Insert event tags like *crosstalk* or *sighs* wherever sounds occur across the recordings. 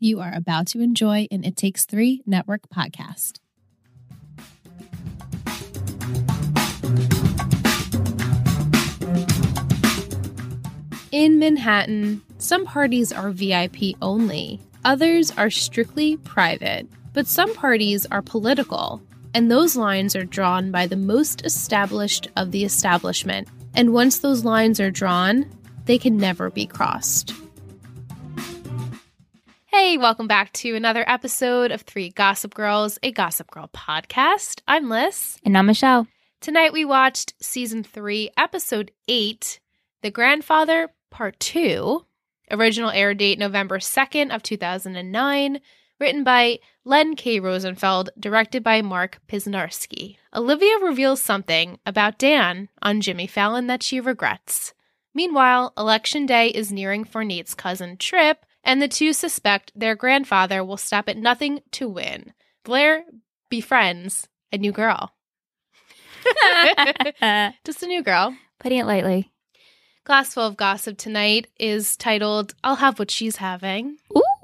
you are about to enjoy an It Takes Three Network podcast. In Manhattan, some parties are VIP only, others are strictly private, but some parties are political, and those lines are drawn by the most established of the establishment. And once those lines are drawn, they can never be crossed. Hey, welcome back to another episode of Three Gossip Girls, a Gossip Girl podcast. I'm Liz. And I'm Michelle. Tonight we watched season three, episode eight, The Grandfather, part two. Original air date November 2nd of 2009. Written by Lenn K. Rosenfeld, directed by Mark Piznarski. Olivia reveals something about Dan on Jimmy Fallon that she regrets. Meanwhile, election day is nearing for Nate's cousin Tripp, and the two suspect their grandfather will stop at nothing to win. Blair befriends a new girl. *laughs* *laughs* Just a new girl. Putting it lightly. Glass full of gossip tonight is titled I'll Have What She's Having.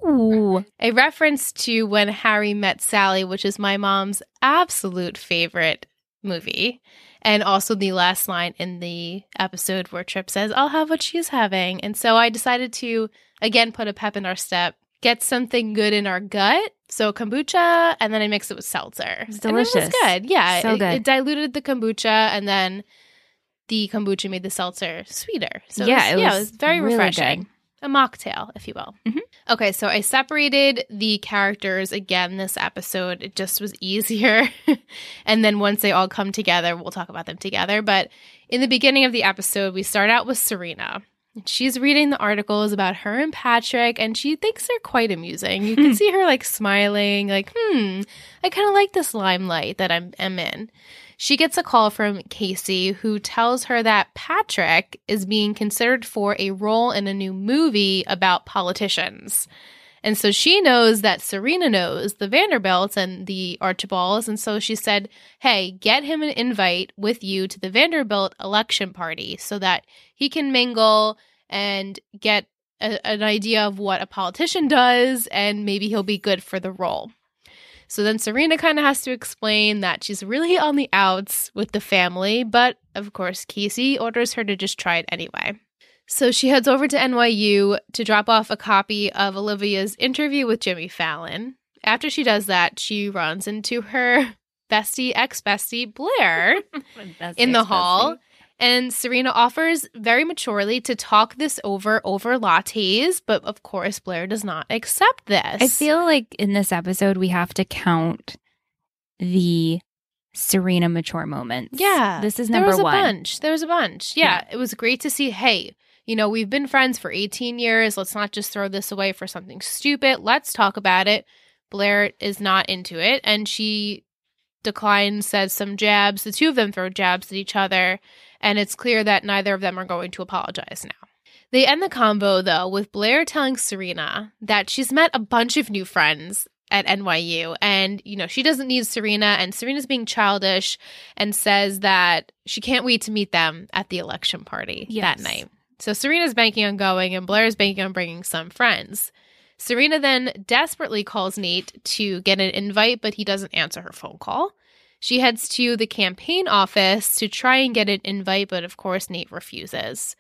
Ooh. A reference to when Harry met Sally, which is my mom's absolute favorite movie. And also the last line in the episode where Tripp says, I'll have what she's having. And so I decided to again put a pep in our step, get something good in our gut. So kombucha, and then I mixed it with seltzer. It's And it was delicious. good. Yeah. So it, good. it diluted the kombucha and then the kombucha made the seltzer sweeter. So Yeah, it it was, yeah, was it was very really refreshing. good. A mocktail, if you will. Mhm. Okay, so I separated the characters again this episode. It just was easier. *laughs* and then once they all come together, we'll talk about them together. But in the beginning of the episode, we start out with Serena. She's reading the articles about her and Patrick, and she thinks they're quite amusing. You can see her like smiling, like, hmm, I kind of like this limelight that I'm, am in. She gets a call from KC, who tells her that Patrick is being considered for a role in a new movie about politicians. And so she knows that Serena knows the Vanderbilts and the Archibalds. And so she said, Hey, get him an invite with you to the Vanderbilt election party so that he can mingle and get a, an idea of what a politician does, and maybe he'll be good for the role. So then Serena kind of has to explain that she's really on the outs with the family, but of course, KC orders her to just try it anyway. So she heads over to NYU to drop off a copy of Olivia's interview with Jimmy Fallon. After she does that, she runs into her *laughs* bestie, ex bestie, Blair, *laughs* in the hall. And Serena offers very maturely to talk this over over lattes, but of course, Blair does not accept this. I feel like in this episode we have to count the Serena mature moments. Yeah. This is number there was a one. bunch. There was a bunch. Yeah, It was great to see, hey, you know, we've been friends for 18 years. Let's not just throw this away for something stupid. Let's talk about it. Blair is not into it. And she declines, says some jabs. The two of them throw jabs at each other. And it's clear that neither of them are going to apologize now. They end the combo, though, with Blair telling Serena that she's met a bunch of new friends at NYU. And, you know, she doesn't need Serena. And Serena's being childish and says that she can't wait to meet them at the election party Yes. that night. So Serena's banking on going, and Blair's banking on bringing some friends. Serena then desperately calls Nate to get an invite, but he doesn't answer her phone call. She heads to the campaign office to try and get an invite, but of course, Nate refuses.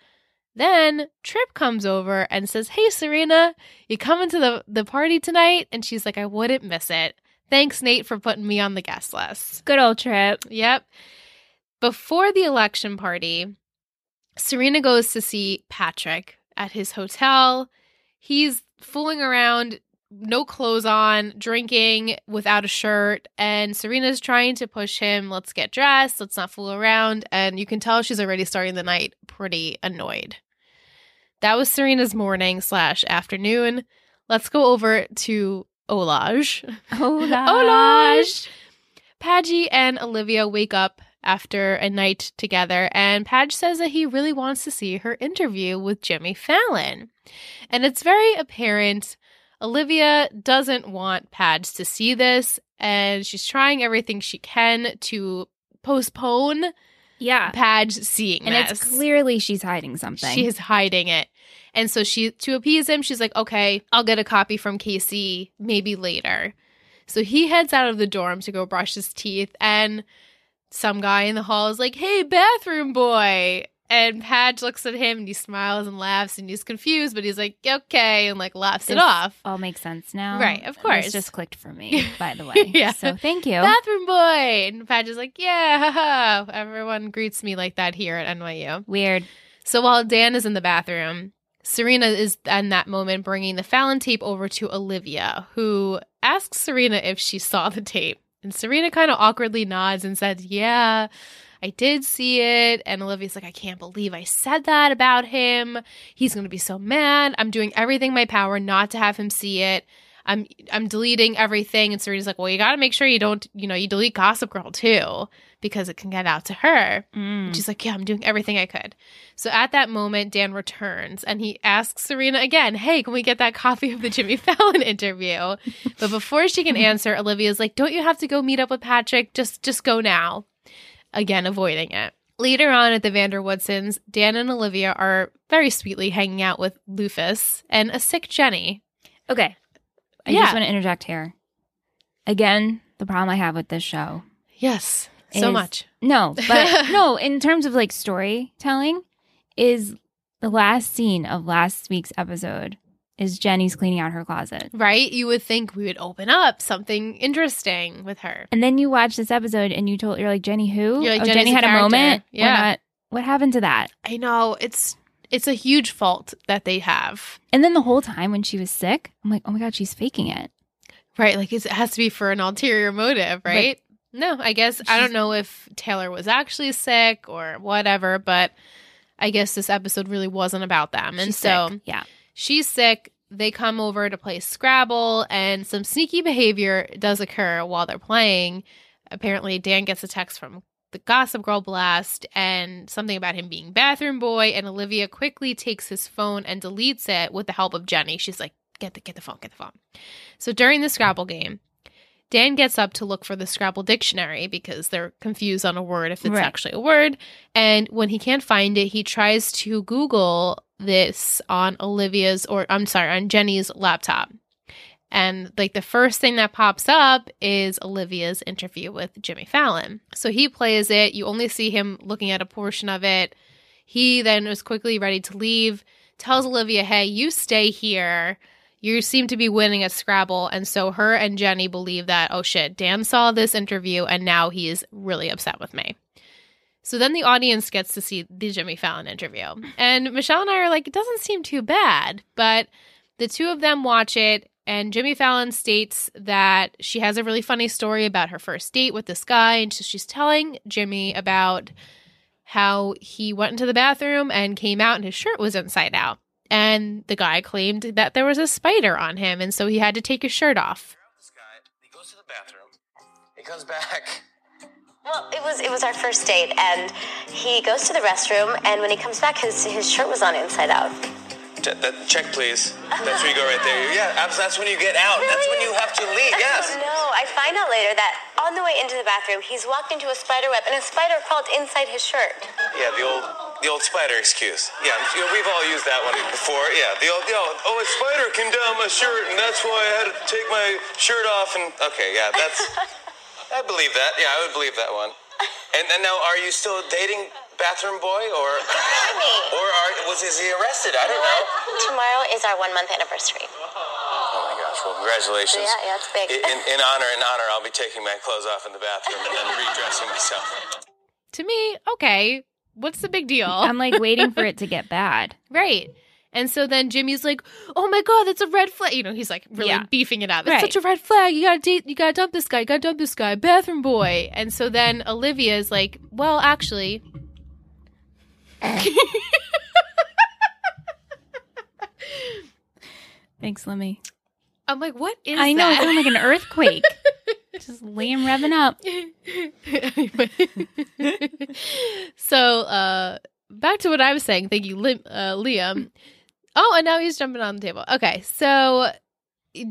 Then Tripp comes over and says, Hey, Serena, you coming to the, the party tonight? And she's like, I wouldn't miss it. Thanks, Nate, for putting me on the guest list. Good old Tripp. Yep. Before the election party, Serena goes to see Patrick at his hotel. He's fooling around, no clothes on, drinking without a shirt, and Serena's trying to push him, let's get dressed, let's not fool around, and you can tell she's already starting the night pretty annoyed. That was Serena's morning slash afternoon. Let's go over to Olage. Oh, Olage! *laughs* Padgy and Olivia wake up after a night together, and Padge says that he really wants to see her interview with Jimmy Fallon. And it's very apparent Olivia doesn't want Padge to see this, and she's trying everything she can to postpone Yeah. Padge seeing And this. it's clearly she's hiding something. She is hiding it. And so she to appease him, she's like, "Okay, I'll get a copy from KC maybe later." So he heads out of the dorm to go brush his teeth and some guy in the hall is like, "Hey, bathroom boy." And Padge looks at him and he smiles and laughs and he's confused, but he's like, "Okay," and like laughs it off. all makes sense now. Right, of This course. just clicked for me, *laughs* by the way. *laughs* Yeah. So thank you. Bathroom boy. And Padge is like, "Yeah, haha. Everyone greets me like that here at NYU." Weird. So while Dan is in the bathroom, Serena is in that moment bringing the Fallon tape over to Olivia, who asks Serena if she saw the tape. And Serena kind of awkwardly nods and says, Yeah, I did see it. And Olivia's like, I can't believe I said that about him. He's going to be so mad. I'm doing everything in my power not to have him see it. I'm I'm deleting everything. And Serena's like, Well, you got to make sure you don't, you know, you delete Gossip Girl too, because it can get out to her. Mm. She's like, Yeah, I'm doing everything I could. So at that moment, Dan returns and he asks Serena again, Hey, can we get that copy of the Jimmy *laughs* Fallon interview? But before she can answer, Olivia's like, Don't you have to go meet up with Patrick? Just just go now. Again, avoiding it. Later on at the Vanderwoodsons, Dan and Olivia are very sweetly hanging out with Lufus and a sick Jenny. Okay. I Yeah. just want to interject here. Again, the problem I have with this show. Yes, so Is- much. No, but *laughs* no, in terms of like storytelling, is the last scene of last week's episode is Jenny's cleaning out her closet. Right? You would think we would open up something interesting with her. And then you watch this episode and you told you're like Jenny who? You're like, oh, Jenny had a character. moment. Yeah. not- what happened to that? I know it's it's a huge fault that they have. And then the whole time when she was sick, I'm like, oh my god, she's faking it. Right, like it has to be for an ulterior motive, right? No, I guess I don't know if Taylor was actually sick or whatever, but I guess this episode really wasn't about them. And She's so sick. yeah, she's sick. They come over to play Scrabble, and some sneaky behavior does occur while they're playing. Apparently, Dan gets a text from the Gossip Girl blast and something about him being bathroom boy, and Olivia quickly takes his phone and deletes it with the help of Jenny. She's like, "Get the get the phone, get the phone." So during the Scrabble game, Dan gets up to look for the Scrabble dictionary because they're confused on a word if it's Right. actually a word. And when he can't find it, he tries to Google this on Olivia's or I'm sorry, on Jenny's laptop. And like the first thing that pops up is Olivia's interview with Jimmy Fallon. So he plays it. You only see him looking at a portion of it. He then is quickly ready to leave, tells Olivia, Hey, you stay here. You seem to be winning at Scrabble. And so her and Jenny believe that, oh shit, Dan saw this interview and now he is really upset with me. So then the audience gets to see the Jimmy Fallon interview. And Michelle and I are like, it doesn't seem too bad. But the two of them watch it, and Jimmy Fallon states that she has a really funny story about her first date with this guy. And so she's telling Jimmy about how he went into the bathroom and came out and his shirt was inside out. And the guy claimed that there was a spider on him, and so he had to take his shirt off. This guy, he goes to the bathroom. He comes back. Well, it was it was our first date, and he goes to the restroom, and when he comes back, his his shirt was on inside out. Che- that, check, please. *laughs* That's where you go right there. Yeah, abs- that's when you get out. That's when you have to leave. Yes. No, I find out later that on the way into the bathroom, he's walked into a spider web, and a spider crawled inside his shirt. Yeah, the old the old spider excuse. Yeah, you know, we've all used that one before. Yeah, the old yo, oh, a spider came down my shirt, and that's why I had to take my shirt off. And okay, yeah, that's. *laughs* I believe that. Yeah, I would believe that one. And and now, are you still dating bathroom boy, or or are, was is he arrested? I don't know. Tomorrow is our one month anniversary. Oh my gosh! Well, congratulations. Yeah, yeah, it's big. In, in, in honor, in honor, I'll be taking my clothes off in the bathroom and then redressing myself. To me, okay, what's the big deal? I'm like waiting for *laughs* it to get bad. Right. And so then Jimmy's like, "Oh my god, that's a red flag." You know, he's like really Yeah. beefing it up. It's Right. such a red flag. You gotta date. You gotta dump this guy. You gotta dump this guy. Bathroom boy. And so then Olivia is like, "Well, actually." *laughs* Thanks, Lemmy. I'm like, what is I know it that? sounded like an earthquake. *laughs* *laughs* Just Liam revving up. *laughs* so uh back to what I was saying. Thank you, Lim- uh, Liam. Oh, and now he's jumping on the table. Okay, so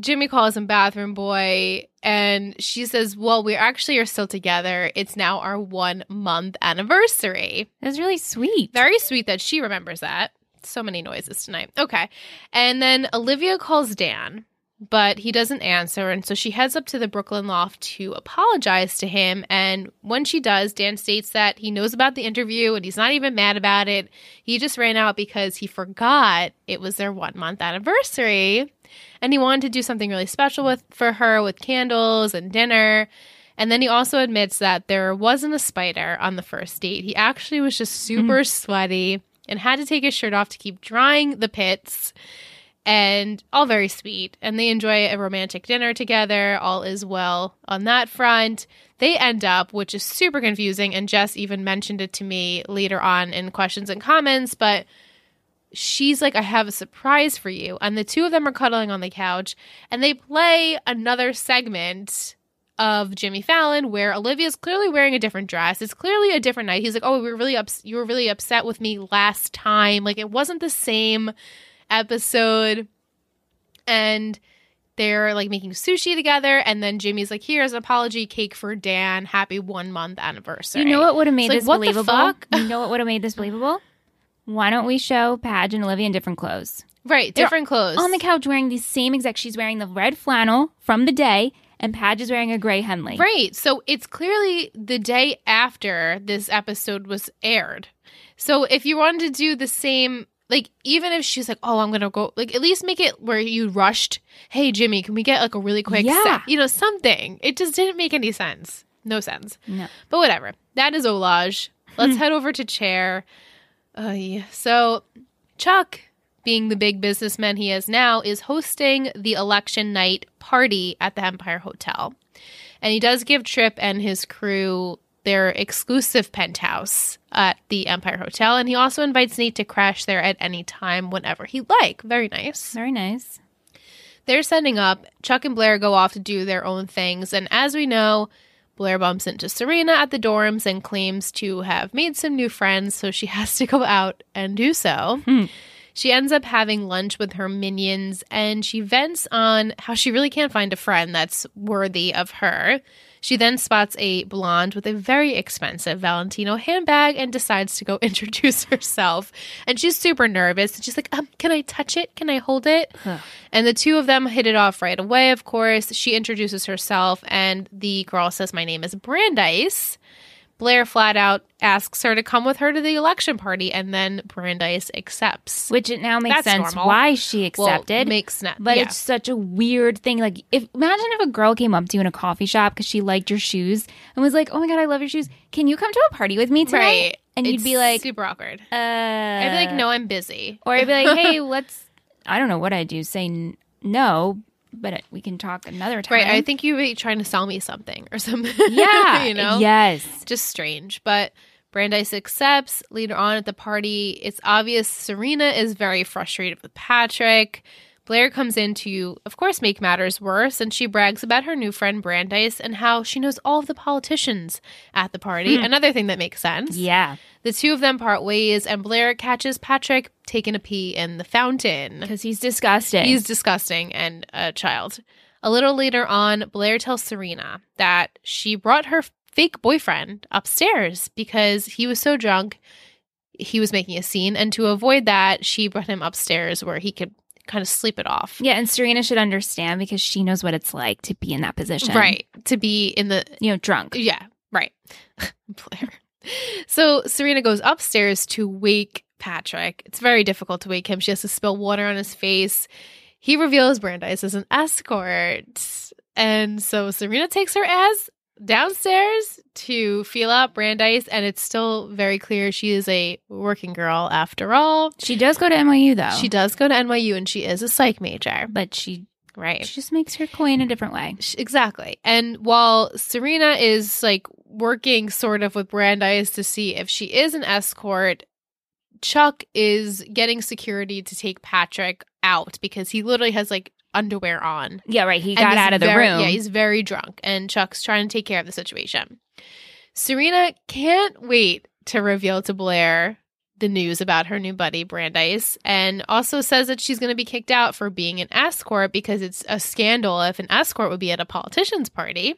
Jimmy calls him bathroom boy, and she says, Well, we actually are still together. It's now our one month anniversary. Was really sweet. Very sweet that she remembers that. So many noises tonight. Okay. And then Olivia calls Dan, but he doesn't answer. And so she heads up to the Brooklyn loft to apologize to him. And when she does, Dan states that he knows about the interview and he's not even mad about it. He just ran out because he forgot it was their one month anniversary. And he wanted to do something really special with for her with candles and dinner. And then he also admits that there wasn't a spider on the first date. He actually was just hmm. super sweaty and had to take his shirt off to keep drying the pits. And all very sweet. And they enjoy a romantic dinner together. All is well on that front. They end up, which is super confusing. And Jess even mentioned it to me later on in questions and comments. But she's like, I have a surprise for you. And the two of them are cuddling on the couch. And they play another segment of Jimmy Fallon where Olivia's clearly wearing a different dress. It's clearly a different night. He's like, "Oh, we were really ups- you were really upset with me last time. Like it wasn't the same episode." And they're like making sushi together and then Jimmy's like, "Here's an apology cake for Dan. Happy 1 month anniversary." You know what would have made It's like, this what the believable? fuck? You know what would have made this believable? Why don't we show Padge and Olivia in different clothes? Right, They're different clothes. On the couch wearing the same exact. She's wearing the red flannel from the day, and Padge is wearing a gray Henley. Right. So it's clearly the day after this episode was aired. So if you wanted to do the same, like, even if she's like, oh, I'm going to go, like, at least make it where you rushed, hey, Jimmy, can we get like a really quick, Yeah. set? you know, something. It just didn't make any sense. No sense. No. But whatever. That is Olage. Let's *laughs* head over to Chair. Uh, yeah. So Chuck, being the big businessman he is now, is hosting the election night party at the Empire Hotel. And he does give Tripp and his crew their exclusive penthouse at the Empire Hotel. And he also invites Nate to crash there at any time, whenever he'd like. Very nice. Very nice. They're setting up. Chuck and Blair go off to do their own things. And as we know, Blair bumps into Serena at the dorms and claims to have made some new friends, so she *laughs* has to go out and do so. Hmm. She ends up having lunch with her minions and she vents on how she really can't find a friend that's worthy of her. She then spots a blonde with a very expensive Valentino handbag and decides to go *laughs* introduce herself. And she's super nervous. She's like, um, Can I touch it? Can I hold it? And the two of them hit it off right away, of course. She introduces herself, and the girl says, My name is Brandeis. Blair flat out asks her to come with her to the election party, and then Brandeis accepts. Which it now makes That's sense normal. why she Well, accepted. makes sense. but yeah. it's such a weird thing. Like, if imagine if a girl came up to you in a coffee shop because she liked your shoes and was like, "Oh my god, I love your shoes. Can you come to a party with me tonight?" right. And you'd It's be like, super awkward. "Uh," I'd be like, No, I'm busy. or I'd be like, "Hey, *laughs* let's." I don't know what I'd do. Say n- no, but we can talk another time. Right. I think you be trying to sell me something or *laughs* something. Yeah, *laughs* you know? Yes. just strange. But Brandeis accepts. Later on at the party, it's obvious Serena is very frustrated with Patrick. Blair comes in to, of course, make matters worse, and she brags about her new friend Brandeis and how she knows all of the politicians at the party. Hmm. Another thing that makes sense. Yeah, The two of them part ways, and Blair catches Patrick taking a pee in the fountain. because he's disgusting. He's disgusting and a child. A little later on, Blair tells Serena that she brought her fake boyfriend upstairs because he was so drunk he was making a scene. And to avoid that, she brought him upstairs where he could kind of sleep it off. yeah, and Serena should understand because she knows what it's like to be in that position. Right. To be in the You know, drunk. Yeah, right. Blair. *laughs* So Serena goes upstairs to wake Patrick. It's very difficult to wake him. She has to spill water on his face. He reveals Brandeis is an escort. And so Serena takes her ass downstairs to feel out Brandeis, and it's still very clear she is a working girl after all. She does go to NYU though. She does go to NYU and she is a psych major. but she Right. she just makes her coin a different way. Sh- Exactly. And while Serena is like working sort of with Brandeis to see if she is an escort, Chuck is getting security to take Patrick out because he literally has like underwear on. Yeah, right. He got out of the very- room. Yeah, he's very drunk, and Chuck's trying to take care of the situation. Serena can't wait to reveal to Blair the news about her new buddy Brandeis and also says that she's going to be kicked out for being an escort because it's a scandal if an escort would be at a politician's party.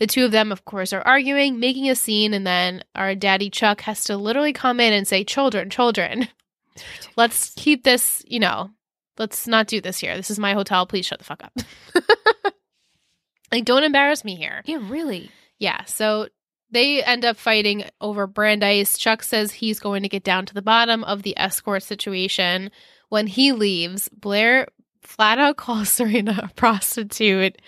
The two of them, of course, are arguing, making a scene, and then our daddy Chuck has to literally come in and say, Children, children, *laughs* let's keep this, you know, let's not do this here. This is my hotel. Please shut the fuck up. *laughs* like, don't embarrass me here. Yeah, really. Yeah. So they end up fighting over Brandeis. Chuck says he's going to get down to the bottom of the escort situation. When he leaves, Blair flat out *laughs* calls Serena a prostitute,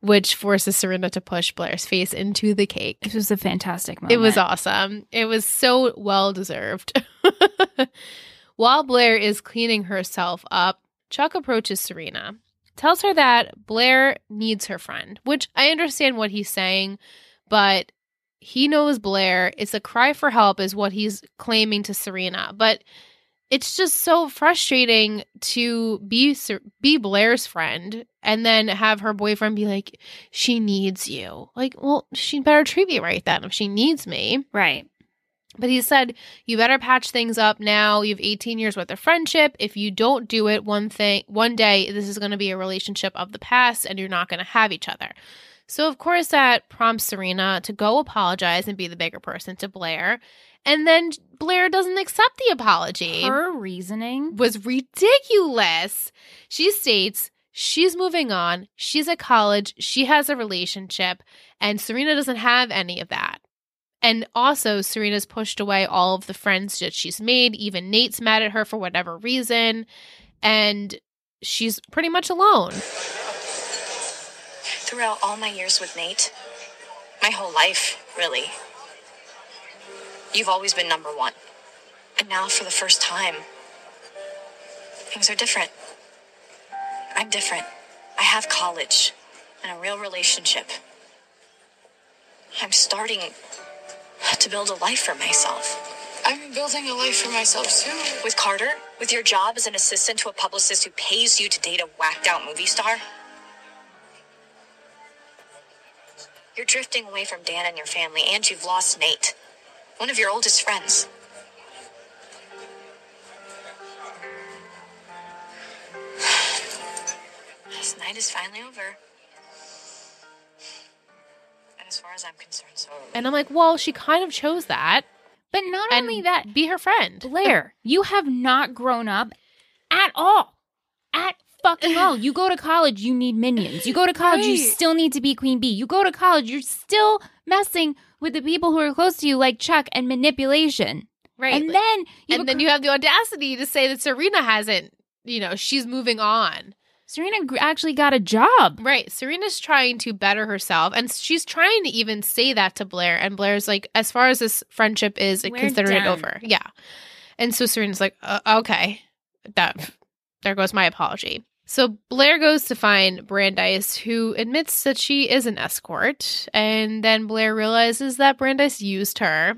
which forces Serena to push Blair's face into the cake. This was a fantastic moment. It was awesome. It was so well deserved. *laughs* While Blair is cleaning herself up, Chuck approaches Serena, tells her that Blair needs her friend, which I understand what he's saying, but he knows Blair. It's a cry for help, is what he's claiming to Serena. But it's just so frustrating to be be Blair's friend and then have her boyfriend be like, "She needs you." Like, well, she better treat me right then if she needs me. Right. But he said, "You better patch things up now. You have 18 years worth of friendship. If you don't do it, one thing, one day, this is going to be a relationship of the past, and you're not going to have each other." So of course that prompts Serena to go apologize and be the bigger person to Blair. And then Blair doesn't accept the apology. Her reasoning was ridiculous. She states she's moving on, she's at college, she has a relationship, and Serena doesn't have any of that. And also, Serena's pushed away all of the friends that she's made. Even Nate's mad at her for whatever reason. And she's pretty much alone. Throughout all my years with Nate, my whole life, really, you've always been number one. And now, for the first time, things are different. I'm different. I have college and a real relationship. I'm starting to build a life for myself. I'm building a life for myself too. With Carter, with your job as an assistant to a publicist who pays you to date a whacked out movie star, you're drifting away from Dan and your family, and you've lost Nate, one of your oldest friends. *sighs* this night is finally over. And as far as I'm concerned, so. And I'm like, well, she kind of chose that. But not And only that, be her friend. Blair, *laughs* you have not grown up at all. At fucking all. You go to college, you need minions. You go to college, you still need to be Queen Bee. You go to college, you're still messing with the people who are close to you, like Chuck and manipulation. Right. And then you and then you have the audacity to say that Serena hasn't, you know, she's moving on. Serena actually got a job. Right. Serena's trying to better herself and she's trying to even say that to Blair. And Blair's like, as far as this friendship is, We're consider it over. Yeah. And so Serena's like, uh, okay, that there goes my apology. So Blair goes to find Brandeis, who admits that she is an escort. And then Blair realizes that Brandeis used her.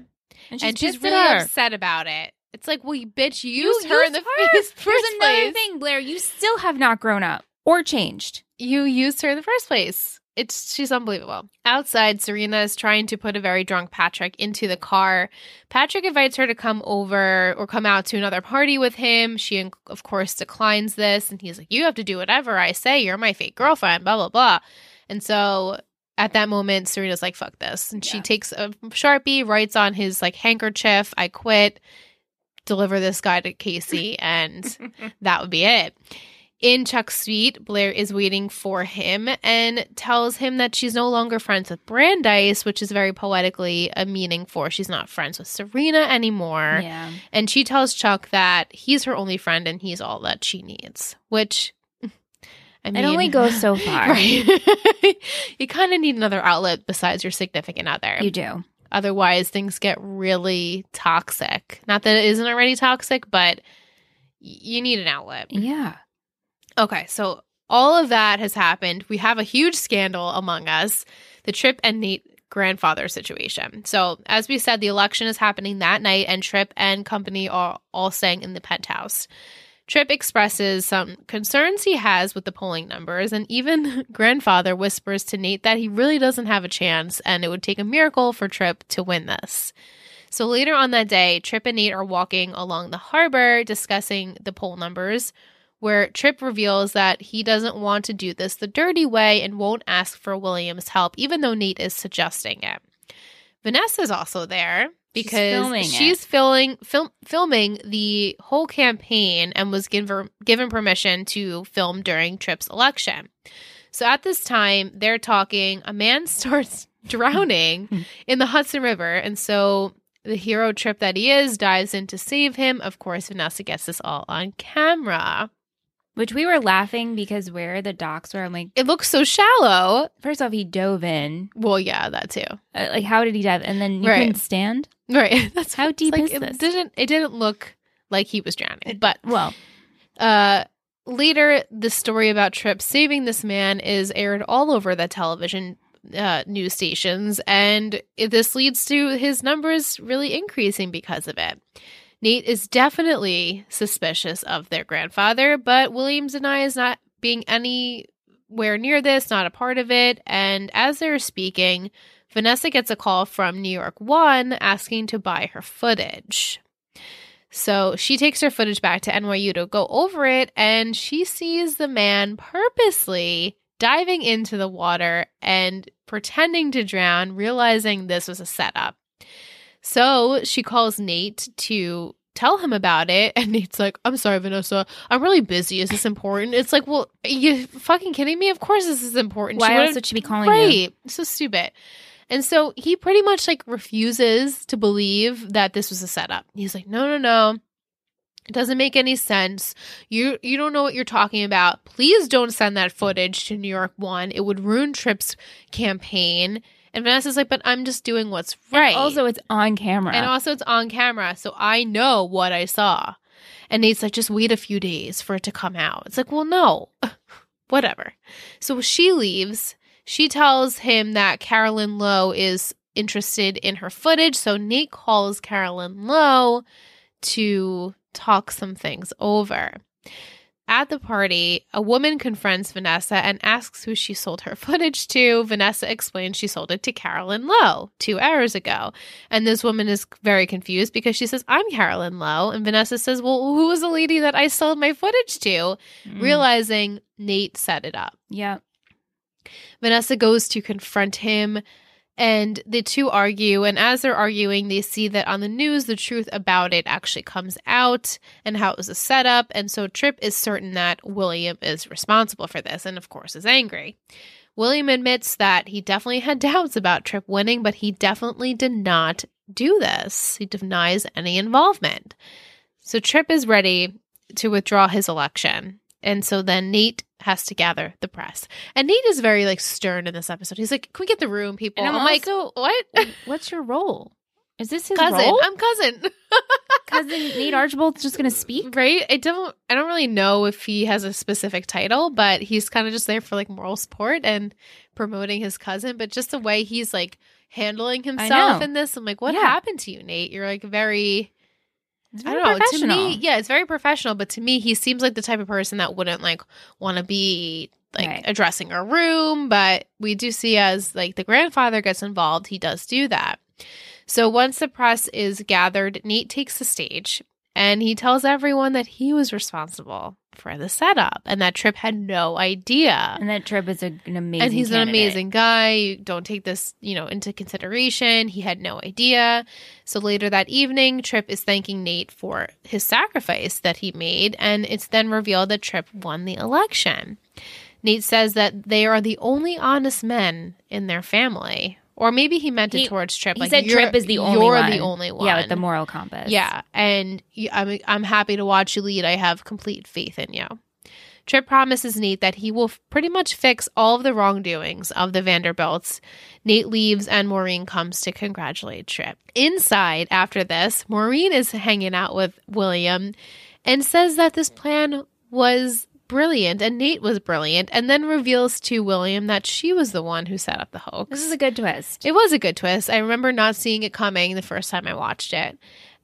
And she's, and she's really upset about it. It's like, well, you bitch, you used her in the used *laughs* first, Here's first another thing, Blair. You still have not grown up or changed. You used her in the first place. It's she's unbelievable. Outside, Serena is trying to put a very drunk Patrick into the car. Patrick invites her to come over or come out to another party with him. She, of course, declines this, and he's like, "You have to do whatever I say. You're my fake girlfriend." Blah blah blah. And so at that moment, Serena's like, "Fuck this," and she takes a sharpie, writes on his like handkerchief, "I quit." Deliver this guy to KC, and *laughs* that would be it. In Chuck's suite, Blair is waiting for him and tells him that she's no longer friends with Brandeis, which is very poetically a meaning for she's not friends with Serena anymore. Yeah. And she tells Chuck that he's her only friend and he's all that she needs, which I mean, It only goes so *laughs* far. Right. *laughs* you kind of need another outlet besides your significant other. You do. Otherwise, things get really toxic. Not that it isn't already toxic, but you need an outlet. Yeah. Okay, so all of that has happened. We have a huge scandal among us the Tripp and Nate grandfather situation. So, as we said, the election is happening that night, and Tripp and company are all staying in the penthouse. Tripp expresses some concerns he has with the polling numbers, and even *laughs* grandfather whispers to Nate that he really doesn't have a chance and it would take a miracle for Tripp to win this. So later on that day, Tripp and Nate are walking along the harbor discussing the poll numbers, where Tripp reveals that he doesn't want to do this the dirty way and won't ask for William's help, even though Nate is suggesting it. Vanessa's also there because filming she's filming film, filming the whole campaign and was given given permission to film during Tripp's election. So at this time, they're talking. A man *laughs* starts drowning *laughs* in the Hudson River, and so the hero Tripp that he is dives in to save him. Of course, Vanessa gets this all on camera. Which we were laughing because where the docks were, I'm like, It looks so shallow. first off, he dove in. Well, yeah, that too. Uh, like, how did he dive? And then you Right. couldn't stand. Right. *laughs* That's How deep like, is it this? Didn't it didn't look like he was drowning, but Well, Uh, later, the story about Tripp saving this man is aired all over the television uh, news stations, and this leads to his numbers really increasing because of it. Nate is definitely suspicious of their grandfather, but Williams and I is not being anywhere near this, not a part of it. And as they're speaking, Vanessa gets a call from New York One asking to buy her footage. So she takes her footage back to NYU to go over it, and she sees the man purposely diving into the water and pretending to drown, realizing this was a setup. So she calls Nate to tell him about it, *laughs* and Nate's like, I'm sorry, Vanessa, I'm really busy. Is this important? It's like, well, are you fucking kidding me? Of course this is important. She why else would've- she be calling you? Right. So stupid. And so he pretty much like refuses to believe that this was a setup. He's like, no, no, no. It doesn't make any sense. You you don't know what you're talking about. Please don't send that footage to New York One. It would ruin Tripp's campaign. And Vanessa's like, but I'm just doing what's right. And also, it's on camera. And also, it's on camera, so I know what I saw. And Nate's like, just wait a few days for it to come out. It's like, well, no, *laughs* whatever. So she leaves. She tells him that Carolyn Lowe is interested in her footage. So Nate calls Carolyn Lowe to talk some things over. At the party, a woman confronts Vanessa and asks who she sold her *laughs* footage to. Vanessa explains she sold it to Carolyn Lowe two hours ago. And this woman is very confused because she says, I'm Carolyn Lowe. And Vanessa says, Well, who was the lady that I sold my footage to? Mm. Realizing Nate set it up. yeah. Vanessa goes to confront him and the two argue and as they're arguing they see that on the news the truth about it actually comes out and how it was a setup and so Tripp is certain that William is responsible for this and of course is angry. William admits that he definitely had *laughs* doubts about Tripp winning but he definitely did not do this. He denies any involvement. So Tripp is ready to withdraw his election. And so then Nate has to gather the press. And Nate is very like stern in this episode. He's like, "Can we get the room, people?" And I'm like, also- "What?" What's your role? Is this his cousin. role? I'm cousin. *laughs* Cousin Nate Archibald's just going to speak? right? I don't. I don't really know if he has a specific title, but he's kind of just there for like moral support and promoting his cousin. But just the way he's like handling himself in this, I'm like, "What Yeah. happened to you, Nate? You're like very." I don't know. To me, yeah, it's very professional. But to me, he seems like the type of person that wouldn't like want to be like Right. addressing a room. But we do see as like the grandfather gets involved, he does do that. So once the press is gathered, Nate takes the stage and he tells everyone that he was responsible for the setup and that Tripp had no idea And that Tripp is a, an amazing guy. and he's an amazing guy. You Don't take this, you know, into consideration. He had no idea. So later that evening, Tripp is thanking Nate for his sacrifice that he made, and it's then revealed that Tripp won the election. Nate says that they are the only honest men in their family. Or maybe he meant it towards Tripp. He like said you're- is the only You're one. the only one. Yeah, with the moral compass. Yeah, and y- I'm I'm happy to watch you lead. I have complete faith in you. Tripp promises Nate that he will f- pretty much fix all of the wrongdoings of the Vanderbilts. Nate leaves and Maureen comes to congratulate Tripp. Inside, after this, Maureen is hanging out with William and says that this plan was brilliant and Nate was brilliant, and then reveals to William that she was the one who set up the hoax. This is a good twist. It was a good twist. I remember not seeing it coming the first time I watched it.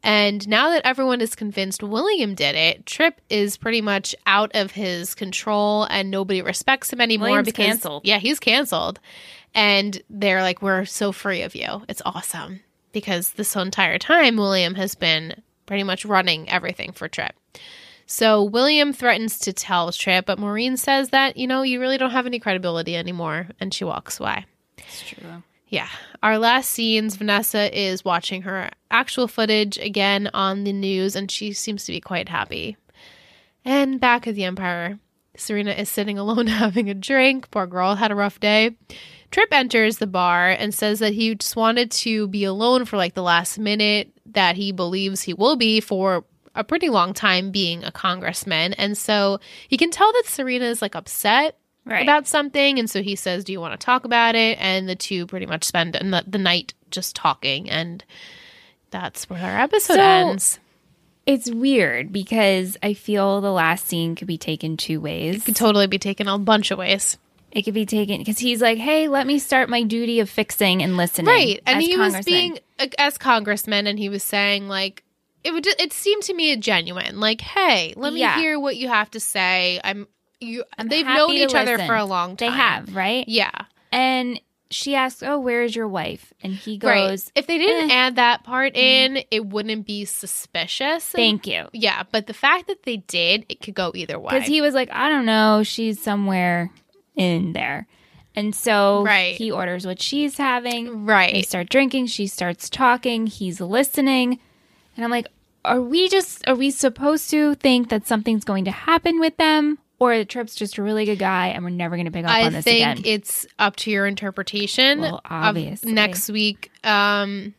And now that everyone is convinced William did it, Tripp is pretty much out of his control and nobody respects him anymore William's because canceled. Yeah, he's canceled. And they're like, We're so free of you. It's awesome. because this entire time, William has been pretty much running everything for Tripp. So William threatens to tell Tripp, but Maureen says that, you know, you really don't have any credibility anymore, and she walks away. It's true. Yeah. Our last scenes, Vanessa is watching her actual footage again on the news, and she seems to be quite happy. And back at the Empire, Serena is sitting *laughs* alone having a drink. Poor girl had a rough day. Tripp enters the bar and says that he just wanted to be alone for like the last minute that he believes he will be for a pretty long time being a congressman. And so he can tell that Serena is like upset Right. about something. And so he says, Do you want to talk about it? And the two pretty much spend the, the night just talking. And that's where our episode So- ends. It's weird because I feel the last scene could be taken two ways. It could totally be taken a bunch of ways. It could be taken because he's like, "Hey, let me start my duty of fixing and listening." Right. And he was being, as congressman, and he was saying, like, it would. It seemed to me genuine. Like, hey, let me Yeah. hear what you have to say. I'm. You. I'm they've known each other for a long time They have, right? Yeah. And she asks, "Oh, where is your wife?" And he goes, right. If they didn't "Eh." add that part in, it wouldn't be suspicious. "Thank you," Yeah, but the fact that they did, it could go either way. because he was like, "I don't know, she's somewhere in there," and so Right. he orders what she's having. Right. They start drinking. She starts talking. He's listening, and I'm like, "Are we just? Are we supposed to think that something's going to happen with them?" Or the Tripp's just a really good guy, and we're never going to pick up I on this again? I think it's up to your interpretation. Well, obviously. next week. Um,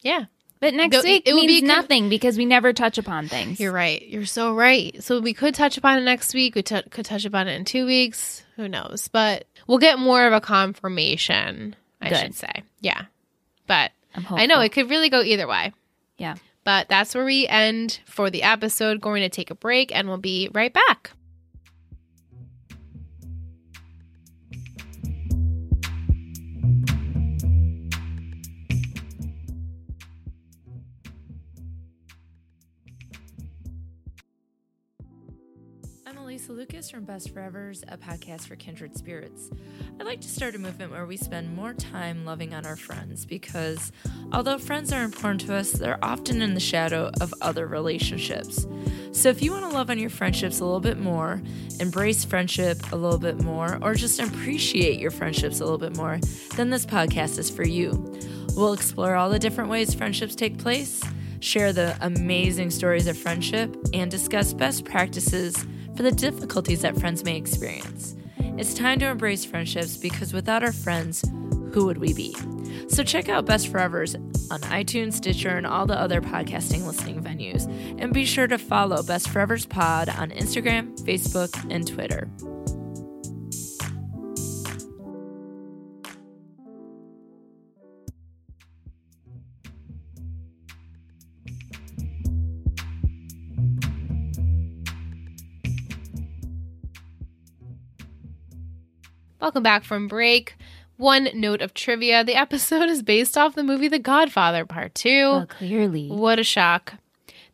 yeah, But next week it means be nothing because we never touch upon things. you're right. You're so right. So we could touch upon it next week. We t- could touch upon it in two weeks. Who knows? But we'll get more of a confirmation. I Good. should say. Yeah, but I'm I know it could really go either way. Yeah. But that's where we end for the episode. Going to take a break, and we'll be right back. I'm Lucas from Best Forevers, a podcast for kindred spirits. I'd like to start a movement where we spend more time loving on our friends because although friends are important to us, they're often in the shadow of other relationships. So if you want to love on your friendships a little bit more, embrace friendship a little bit more, or just appreciate your friendships a little bit more, then this podcast is for you. We'll explore all the different ways friendships take place, share the amazing stories of friendship, and discuss best practices for the difficulties that friends may experience. It's time to embrace friendships because without our friends, who would we be? So check out Best Forevers on iTunes, Stitcher, and all the other podcasting listening venues. And be sure to follow Best Forevers Pod on Instagram, Facebook, and Twitter. Welcome back from break. One note of trivia the episode is based off the movie The Godfather Part 2. Well, clearly. What a shock.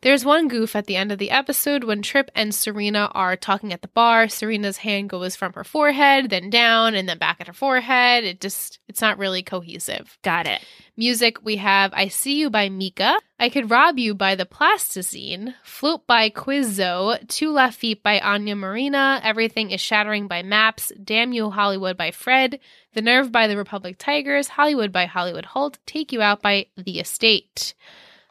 There's one goof at the end of the episode when Tripp and Serena are talking at the bar. Serena's hand goes from her forehead, then down, and then back at her forehead. It just, it's not really cohesive. Got it. Music, we have I See You by Mika, I Could Rob You by The Plasticine, Float by Quizzo, Two Left Feet by Anya Marina, Everything is Shattering by Maps, Damn You Hollywood by Fred, The Nerve by The Republic Tigers, Hollywood by Hollywood Holt, Take You Out by The Estate.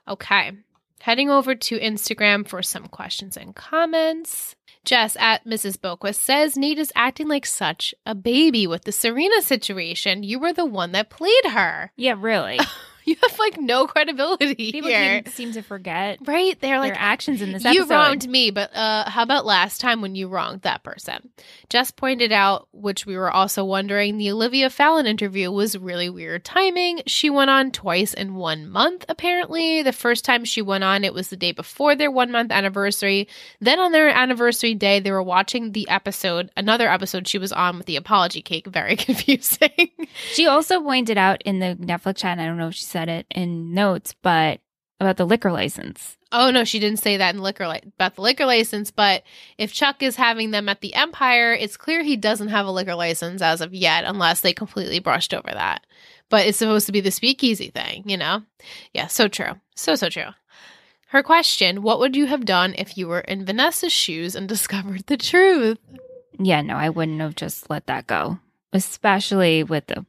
Okay, heading over to Instagram for some questions and comments. Jess at Mrs. Boquist says Nate is acting like such a baby with the Serena situation. You were the one that played her. Yeah, really. *laughs* You have like no credibility People here. seem to forget right? They're like, actions in this you episode. wronged me, but uh, how about last time when you wronged that person? Jess pointed out, which we were also wondering, the Olivia Fallon interview was really weird timing. She went on twice in one month, apparently. The first time she went on, it was the day before their one month anniversary. Then on their anniversary day, they were watching the episode, another episode she was on with the apology cake. Very *laughs* confusing. She also pointed out in the Netflix chat, I don't know if she said it in notes, but about the liquor license. Oh no, she didn't say that in liquor li- about the liquor license. But if Chuck is having them at the Empire, it's clear he doesn't have a liquor license as of yet, unless they completely brushed over that. But it's supposed to be the speakeasy thing, you know? Yeah, so true, so so true. Her question: What would you have done if you were in Vanessa's shoes and *laughs* discovered the truth? Yeah, no, I wouldn't have just let that go, especially with the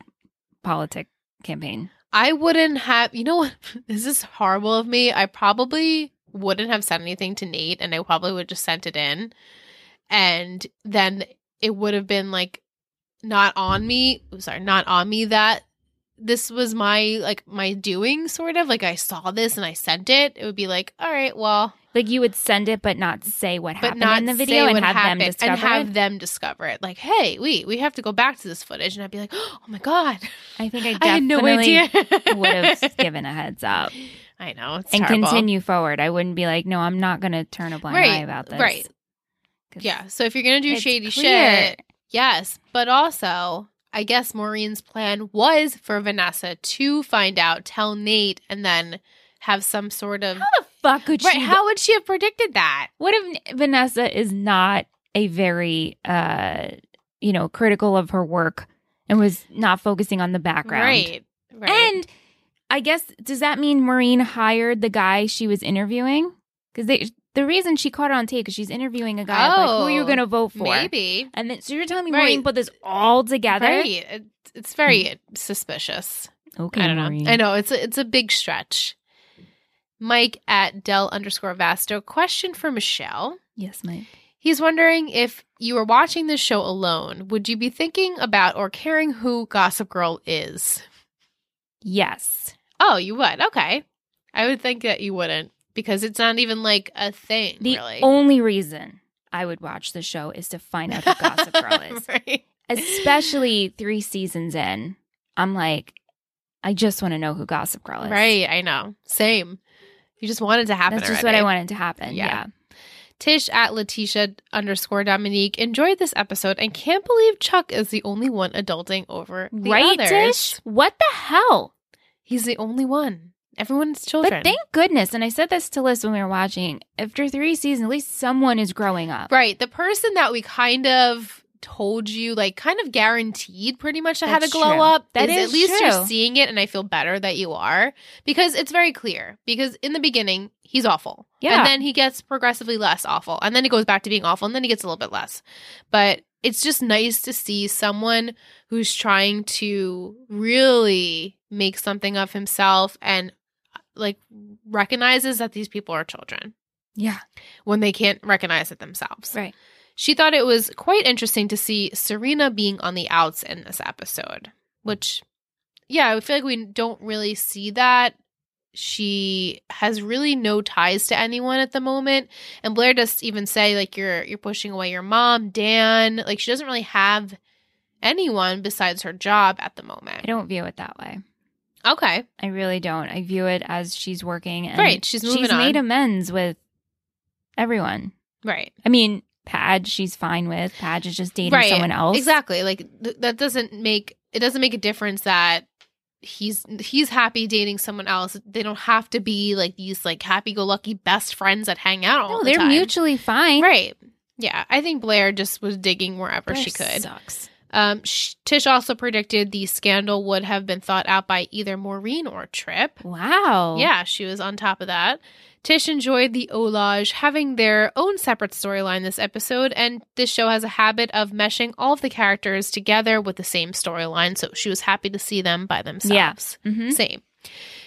politic campaign. I wouldn't have. You know what? *laughs* This is horrible of me. I probably wouldn't have said anything to Nate, and I probably would have just sent it in, and then it would have been like not on me. Sorry, not on me that this was my like my doing sort of like I saw this and I sent it. It would be like, all right, well, Like you would send it, but not say what but happened not in the video and have them discover and have it. them discover it. Like, hey, we we have to go back to this footage, and I'd be like, oh my god, I think I *laughs* I had no idea. would have *laughs* given a heads up I know it's and terrible. continue forward. I wouldn't be like, no, I'm not going to turn a blind Right, eye about this. right? Yeah. So if you're gonna do shady clear. shit, yes. But also, I guess Maureen's plan was for Vanessa to find out, tell Nate, and then have some sort of How the fuck could right. she? How would she have predicted that? what if Vanessa is not a very, uh, you know, critical of her work and was not focusing on the background? Right. Right. And I guess does that mean Maureen hired the guy she was interviewing? Because they the reason she caught it on tape because she's interviewing a guy like, who are you Oh, going to vote for? maybe. And then so you're telling me Right. Maureen put this all together? Right. It's very hmm. suspicious. Okay, I don't Maureen. know. I know it's a, it's a big stretch. Mike at Dell underscore Vasto. Question for Michelle. Yes, Mike. He's wondering if you were watching this show alone, would you be thinking about or caring who Gossip Girl is? Yes. Oh, you would. Okay. I would think that you wouldn't because it's not even like a thing, The really. only reason I would watch the show is to find out who Gossip Girl *laughs* is. right. Especially three seasons in. I'm like, I just want to know who Gossip Girl is. Right. I know. Same. You just wanted to happen. That's just already. what I wanted to happen. Yeah. Yeah. Tish at Letitia underscore Dominique enjoyed this episode and can't believe Chuck is the only one adulting over the Right, others. Tish? What the hell? He's the only one. Everyone's children. But thank goodness, and I said this to Liz when we were watching, after three seasons, at least someone is growing up. Right. The person that we kind of told you, like, kind of guaranteed pretty much to have a That's glow true. up. That is, is at least you're seeing it, and I feel better that you are because it's very clear. Because in the beginning, he's awful. Yeah. And then he gets progressively less awful. And then he goes back to being awful, and then he gets a little bit less. But it's just nice to see someone who's trying to really make something of himself and like recognizes that these people are children Yeah. when they can't recognize it themselves. Right. She thought it was quite interesting to see Serena being on the outs in this episode, which, yeah, I feel like we don't really see that. She has really no ties to anyone at the moment, and Blair does even say like you're you're pushing away your mom, Dan. Like she doesn't really have anyone besides her job at the moment. I don't view it that way. Okay, I really don't. I view it as she's working and Right, she's moving she's on. made amends with everyone. right. I mean, Padge, she's fine with. Padge is just dating someone else. Exactly. Like th- that doesn't make it doesn't make a difference that he's he's happy dating someone else. They don't have to be like these like happy go lucky best friends that hang out No, the they're time. mutually fine. Right. Yeah, I think Blair just was digging wherever Blair she could. Sucks. Um, Sh- Tish also predicted the scandal would have been thought out by either Maureen or Tripp. Wow. Yeah, she was on top of that. Tish enjoyed the Olage having their own separate storyline this episode, and this show has a habit of meshing all of the characters together with the same storyline, so she was happy to see them by themselves. mm-hmm Same.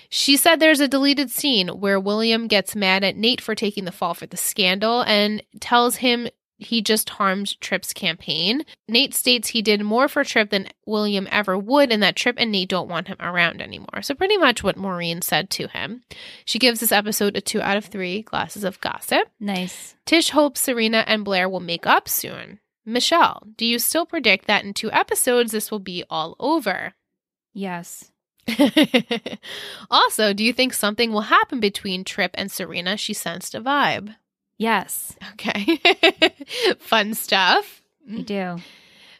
She said there's a deleted scene where William gets mad at Nate for taking the fall for the scandal and tells him he just harmed Tripp's campaign. Nate states he did more for Tripp than William ever would, and that Tripp and Nate don't want him around anymore. So, pretty much what Maureen said to him. She gives this episode a two out of three glasses of gossip. Nice. Tish hopes Serena and Blair will make up soon. Michelle, do you still predict that in two episodes this will be all over? Yes. *laughs* also, do you think something will happen between Tripp and Serena? She sensed a vibe. Yes. Okay. *laughs* Fun stuff. We do.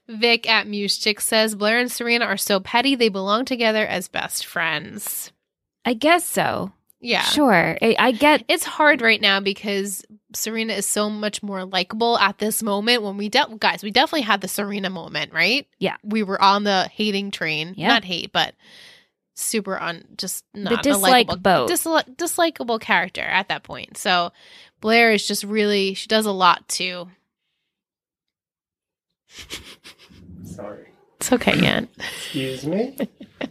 Vic at Muschick says Blair and Serena are so petty they belong together as best friends. I guess so. Yeah. Sure. I, I get It's hard right now because Serena is so much more likable at this moment when we de- guys, we definitely had the Serena moment, right? Yeah. We were on the hating train. Yeah. Not hate, but super on just not dislike a likable, boat. disli- dislikable character at that point. So Blair is just really she does a lot too. Sorry. It's okay, Yan. Excuse me. *laughs*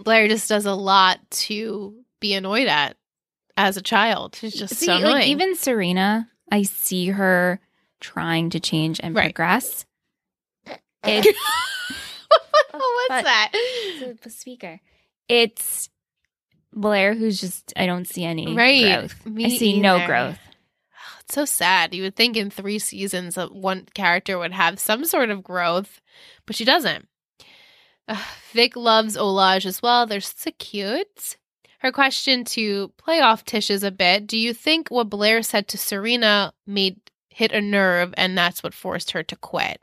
Blair just does a lot to be annoyed at as a child. She's just see so annoying. like even Serena. I see her trying to change and Right. progress. *laughs* It's oh, what's but- that? it's a speaker. It's Blair who's just I don't see any Right. growth. Me I see no growth. Oh, it's so sad. You would think in three seasons that one character would have some sort of growth, but she doesn't. Ugh, Vic loves Olaj as well. They're so cute. Her question to play off Tish's a bit: Do you think what Blair said to Serena made hit a nerve, and that's what forced her to quit?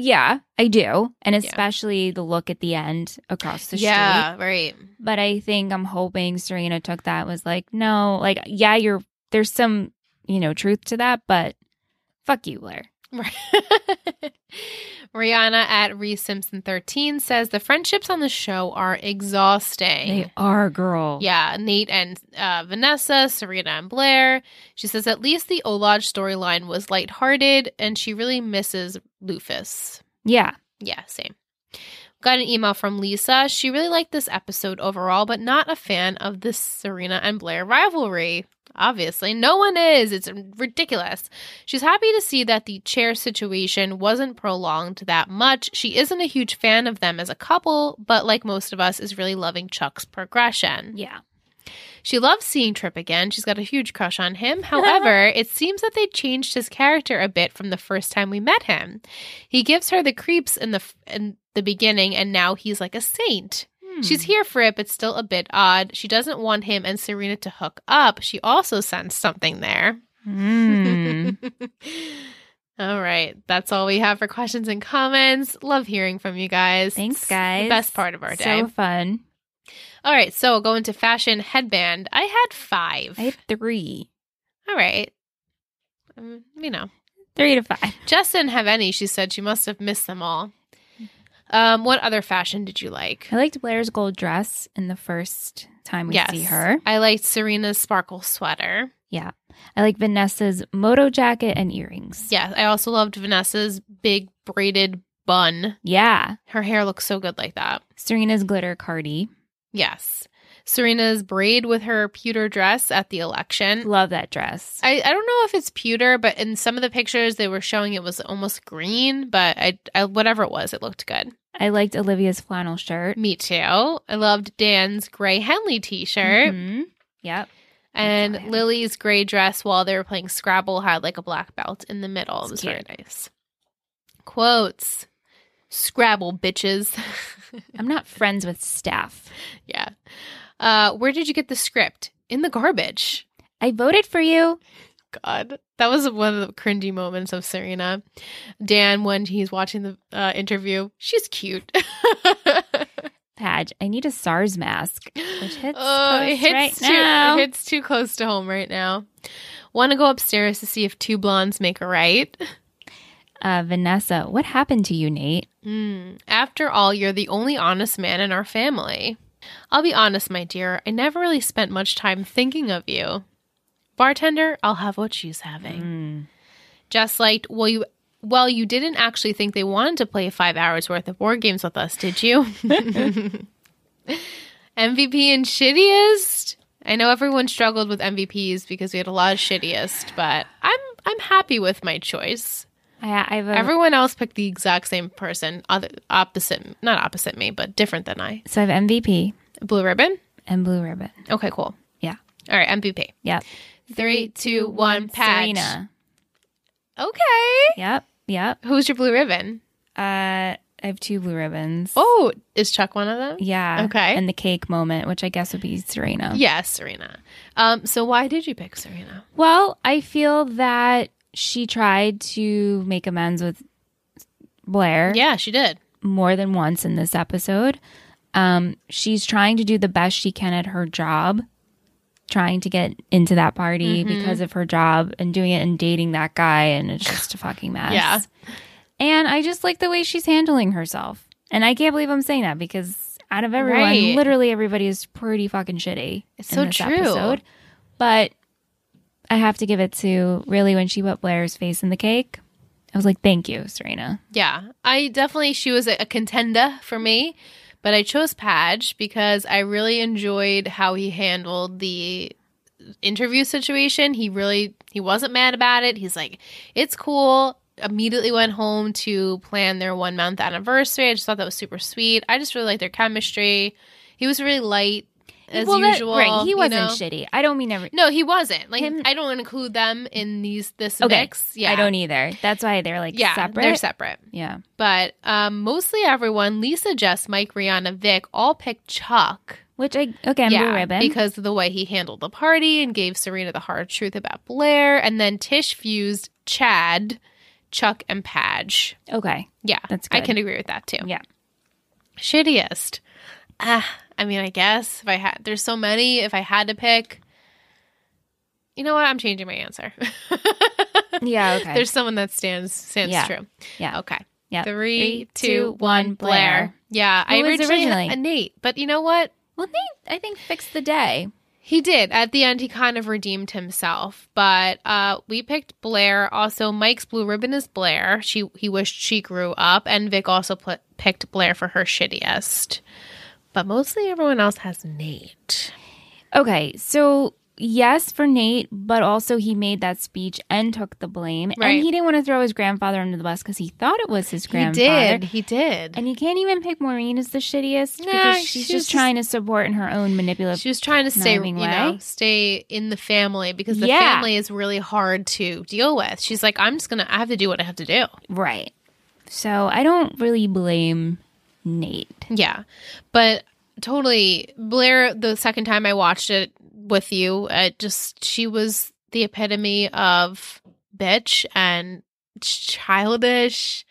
Yeah, I do. And especially the look at the end across the street. yeah, right. But I think I'm hoping Serena took that was like, no, like, yeah, you're there's some, you know, truth to that, but fuck you, Blair. *laughs* Rihanna at Reese Simpson 13 says the friendships on the show are exhausting. They are, girl. Yeah, Nate and uh, Vanessa, Serena and Blair. She says at least the Olaj storyline was lighthearted and she really misses Lufus. Yeah. Yeah, same. Got an email from Lisa. She really liked this episode overall, but not a fan of the Serena and Blair rivalry. Obviously, no one is. It's ridiculous. She's happy to see that the chair situation wasn't prolonged that much. She isn't a huge fan of them as a couple, but like most of us, is really loving Chuck's progression. Yeah. She loves seeing Tripp again. She's got a huge crush on him. *laughs* However, it seems that they changed his character a bit from the first time we met him. He gives her the creeps in the in the beginning and now he's like a saint. She's here for it, but still a bit odd. She doesn't want him and Serena to hook up. She also sensed something there. Mm. *laughs* all right. That's all we have for questions and comments. Love hearing from you guys. Thanks, guys. best part of our day. So fun. all right. So going to fashion headband. I had five. I had three. All right. Um, you know, Three to five. Jess didn't have any. She said she must have missed them all. Um, what other fashion did you like? I liked Blair's gold dress in the first time we yes, see her. I liked Serena's sparkle sweater. Yeah. I like Vanessa's moto jacket and earrings. Yeah, I also loved Vanessa's big braided bun. Yeah. Her hair looks so good like that. Serena's glitter cardi. Yes. Serena's braid with her pewter dress at the election. Love that dress. I, I don't know if it's pewter, but in some of the pictures they were showing it was almost green, but I, I whatever it was, it looked good. I liked Olivia's flannel shirt. Me too. I loved Dan's gray Henley t-shirt. Mhm. Yep. And That's all I have. Lily's gray dress while they were playing Scrabble had like a black belt in the middle. It It's was very nice. Quotes. Scrabble bitches. *laughs* I'm not friends with staff. yeah. Uh, where did you get the script? In the garbage. I voted for you. God. That was one of the cringy moments of Serena. Dan, when he's watching the uh, interview, she's cute. *laughs* Padge, I need a SARS mask, which hits Oh, it hits right too, now. It hits too close to home right now. Want to go upstairs to see if two blondes make a right? uh, Vanessa, what happened to you, Nate? Mm, after all, you're the only honest man in our family. I'll be honest, my dear, I never really spent much time thinking of you. Bartender, I'll have what she's having. Hmm. Just like, well, you well, you didn't actually think they wanted to play five hours worth of board games with us, did you? *laughs* MVP and shittiest. I know everyone struggled with MVPs because we had a lot of shittiest, but I'm I'm happy with my choice. I, I have a, Everyone else picked the exact same person, other opposite, not opposite me, but different than I. so I have MVP Blue ribbon. and blue ribbon. Okay, cool. Yeah. All right, MVP. Yep. Three, two, one. Patch. Serena. Okay. Yep. Yep. Who's your blue ribbon? Uh, I have two blue ribbons. Oh, is Chuck one of them? Yeah. Okay. And the cake moment, which I guess would be Serena. Yes, Serena. Um, so why did you pick Serena? Well, I feel that she tried to make amends with Blair Yeah, she did. more than once in this episode. Um, she's trying to do the best she can at her job, trying to get into that party Mm-hmm. because of her job and doing it and dating that guy, and it's just a fucking mess. Yeah. And I just like the way she's handling herself. And I can't believe I'm saying that because out of everyone, Right. literally everybody is pretty fucking shitty. It's in so this true. Episode. But I have to give it to really when she put Blair's face in the cake. I was like, thank you, Serena. Yeah, I definitely she was a, contender for me, but I chose Padge because I really enjoyed how he handled the interview situation. He really he wasn't mad about it. He's like, "It's cool." Immediately went home to plan their one month anniversary. I just thought that was super sweet. I just really liked their chemistry. He was really light as Well, that- usual. right. He wasn't know? shitty. I don't mean every. No, he wasn't. Like Him- I don't include them in these this Okay. mix. Yeah, I don't either. That's why they're like Yeah, separate. they're separate. Yeah. But um, mostly everyone, Lisa, Jess, Mike, Rihanna, Vic, all picked Chuck. Which I again blue ribbon. because of the way he handled the party and gave Serena the hard truth about Blair. And then Tish fused Chad, Chuck, and Padge. okay. Yeah, That's good. I can agree with that too. Yeah. Shittiest. Ah, I mean, I guess if I had, there's so many. If I had to pick, you know what? I'm changing my answer. *laughs* Yeah. Okay. There's someone that stands stands Yeah. true. yeah. Okay. Yeah. Three, Three, two, two, one. Blair. Blair. Yeah, I Who was originally, originally? a Nate, but you know what? Well, Nate, I think fixed the day. He did. At the end, he kind of redeemed himself. But uh, we picked Blair. Also, Mike's blue ribbon is Blair. She he wished she grew up, and Vic also put, picked Blair for her shittiest. But mostly everyone else has Nate. Okay, so yes for Nate, but also he made that speech and took the blame, Right. and he didn't want to throw his grandfather under the bus because he thought it was his grandfather. He did. He did. And you can't even pick Maureen as the shittiest Nah, because she's, just, just- trying to support in her own manipulative. She was trying to stay, you Knowing know, stay in the family because the Yeah. family is really hard to deal with. She's like, I'm just gonna, I have to do what I have to do. right. So I don't really blame Nate. Yeah. But totally Blair the second time I watched it with you, it just she was the epitome of bitch and childish.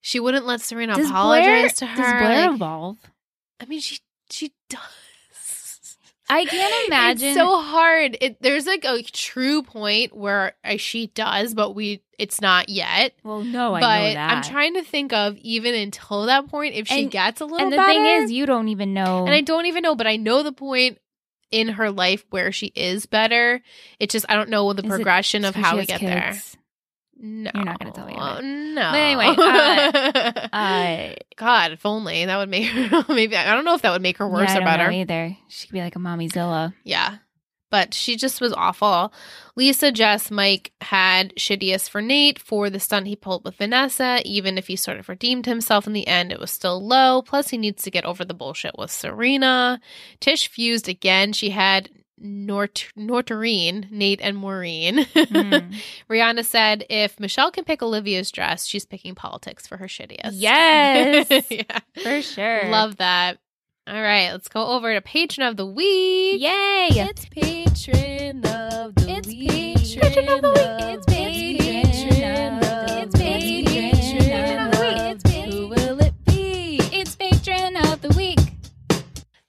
She wouldn't let Serena Does apologize Blair, to her. Does Blair evolve? I mean she she does. I can't *laughs* imagine. It's so hard. It, there's like a true point where uh, she does, but we it's not yet. well, no, I but know that. I'm trying to think of even until that point if she And- gets a little better. And the better. thing is, you don't even know. and I don't even know, but I know the point in her life where she is better. It's just I don't know the Is it progression of how we get kids? No, You're not gonna tell me of. No, But anyway, *laughs* uh, Uh, God, if only that would make her. *laughs* Maybe I don't know if that would make her worse yeah, or better. either. She could be like a mommy Zilla. Yeah. But she just was awful. Lisa, Jess, Mike had shittiest for Nate for the stunt he pulled with Vanessa. Even if he sort of redeemed himself in the end, it was still low. Plus, he needs to get over the bullshit with Serena. Tish fused again. She had Nort- Nortarine, Nate, and Maureen. Mm. *laughs* Rihanna said if Michelle can pick Olivia's dress, she's picking politics for her shittiest. Yes. *laughs* yeah. For sure. Love that. All right, let's go over to patron of the week. Yay! It's patron of the It's week. patron of the week. It's patron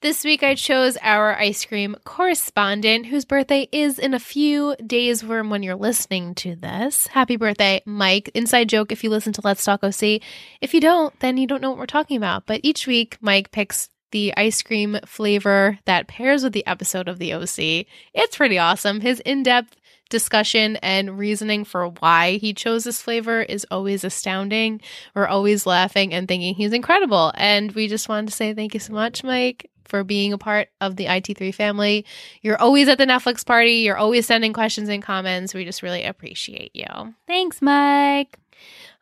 This week I chose our ice cream correspondent whose birthday is in a few days from when you're listening to this. Happy birthday, Mike. Inside joke if you listen to Let's Talk OC. If you don't, then you don't know what we're talking about. But each week, Mike picks the ice cream flavor that pairs with the episode of the OC. It's pretty awesome. His in depth discussion and reasoning for why he chose this flavor is always astounding. We're always laughing and thinking he's incredible. And we just wanted to say thank you so much, Mike, for being a part of the IT3 family. You're always at the Netflix party. You're always sending questions and comments. We just really appreciate you. Thanks, Mike.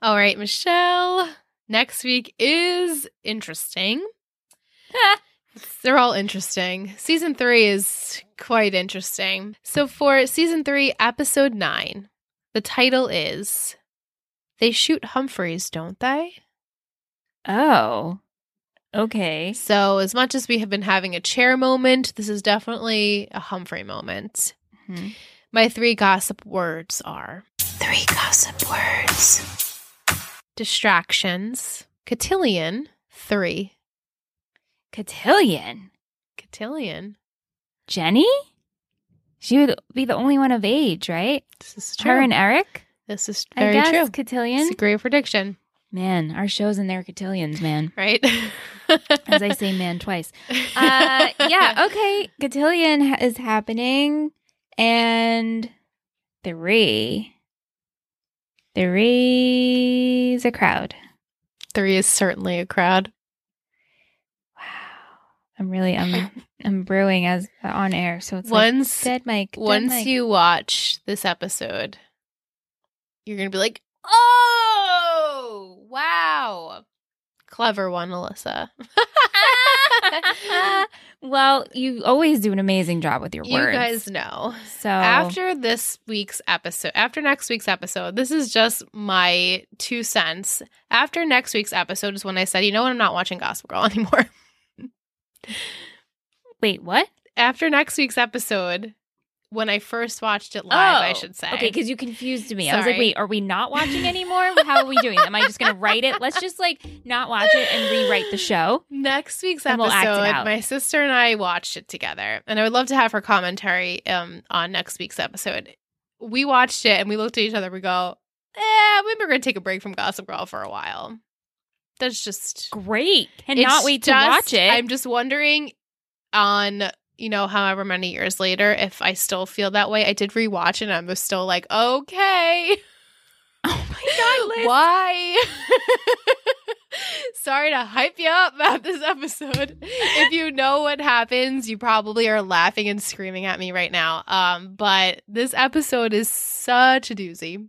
All right, Michelle. Next week is interesting. *laughs* They're all interesting. Season three is quite interesting. So, for season three, episode nine, the title is They Shoot Humphreys, Don't They? Oh. Okay. So, as much as we have been having a chair moment, this is definitely a Humphrey moment. Mhm. My three gossip words are Three gossip words. distractions, cotillion, three, Cotillion. Cotillion. Jenny? She would be the only one of age, right? This is true. Her and Eric? this is very I guess true. Cotillion. It's a great prediction, Man, our shows and their cotillions, man. right? As I say man twice. Uh, yeah, *laughs* okay. Cotillion ha- is happening. And three. Three's a crowd. Three is certainly a crowd. Wow. I'm really, I'm, *laughs* I'm brewing as on air. So it's like Once dead mic. dead once mic. you watch this episode, you're gonna be like, "Oh, wow, clever one, Alyssa." *laughs* well, you always do an amazing job with your you words. You guys know. so After this week's episode, after next week's episode, this is just my two cents. After next week's episode is when I said, "You know what? I'm not watching Gossip Girl *laughs* anymore." wait, what? after next week's episode, when I first watched it live, I Oh, should say. Okay, because you confused me. I was like, wait, are we not watching anymore? How are we doing? Am I just going to write it? Let's just like not watch it and rewrite the show. Next week's episode, we'll act it out. my sister and I watched it together, and I would love to have her commentary um, on next week's episode. We watched it and we looked at each other. We go, "Eh, maybe we're gonna take a break from Gossip Girl for a while." That's just Great. And it's not wait to watch it. I'm just wondering, on you know, however many years later, if I still feel that way. I did rewatch and I was still like, okay. *laughs* oh my God, *laughs* Liz. Why? *laughs* Sorry to hype you up about this episode. If you know what happens, you probably are laughing and screaming at me right now. Um, but this episode is such a doozy.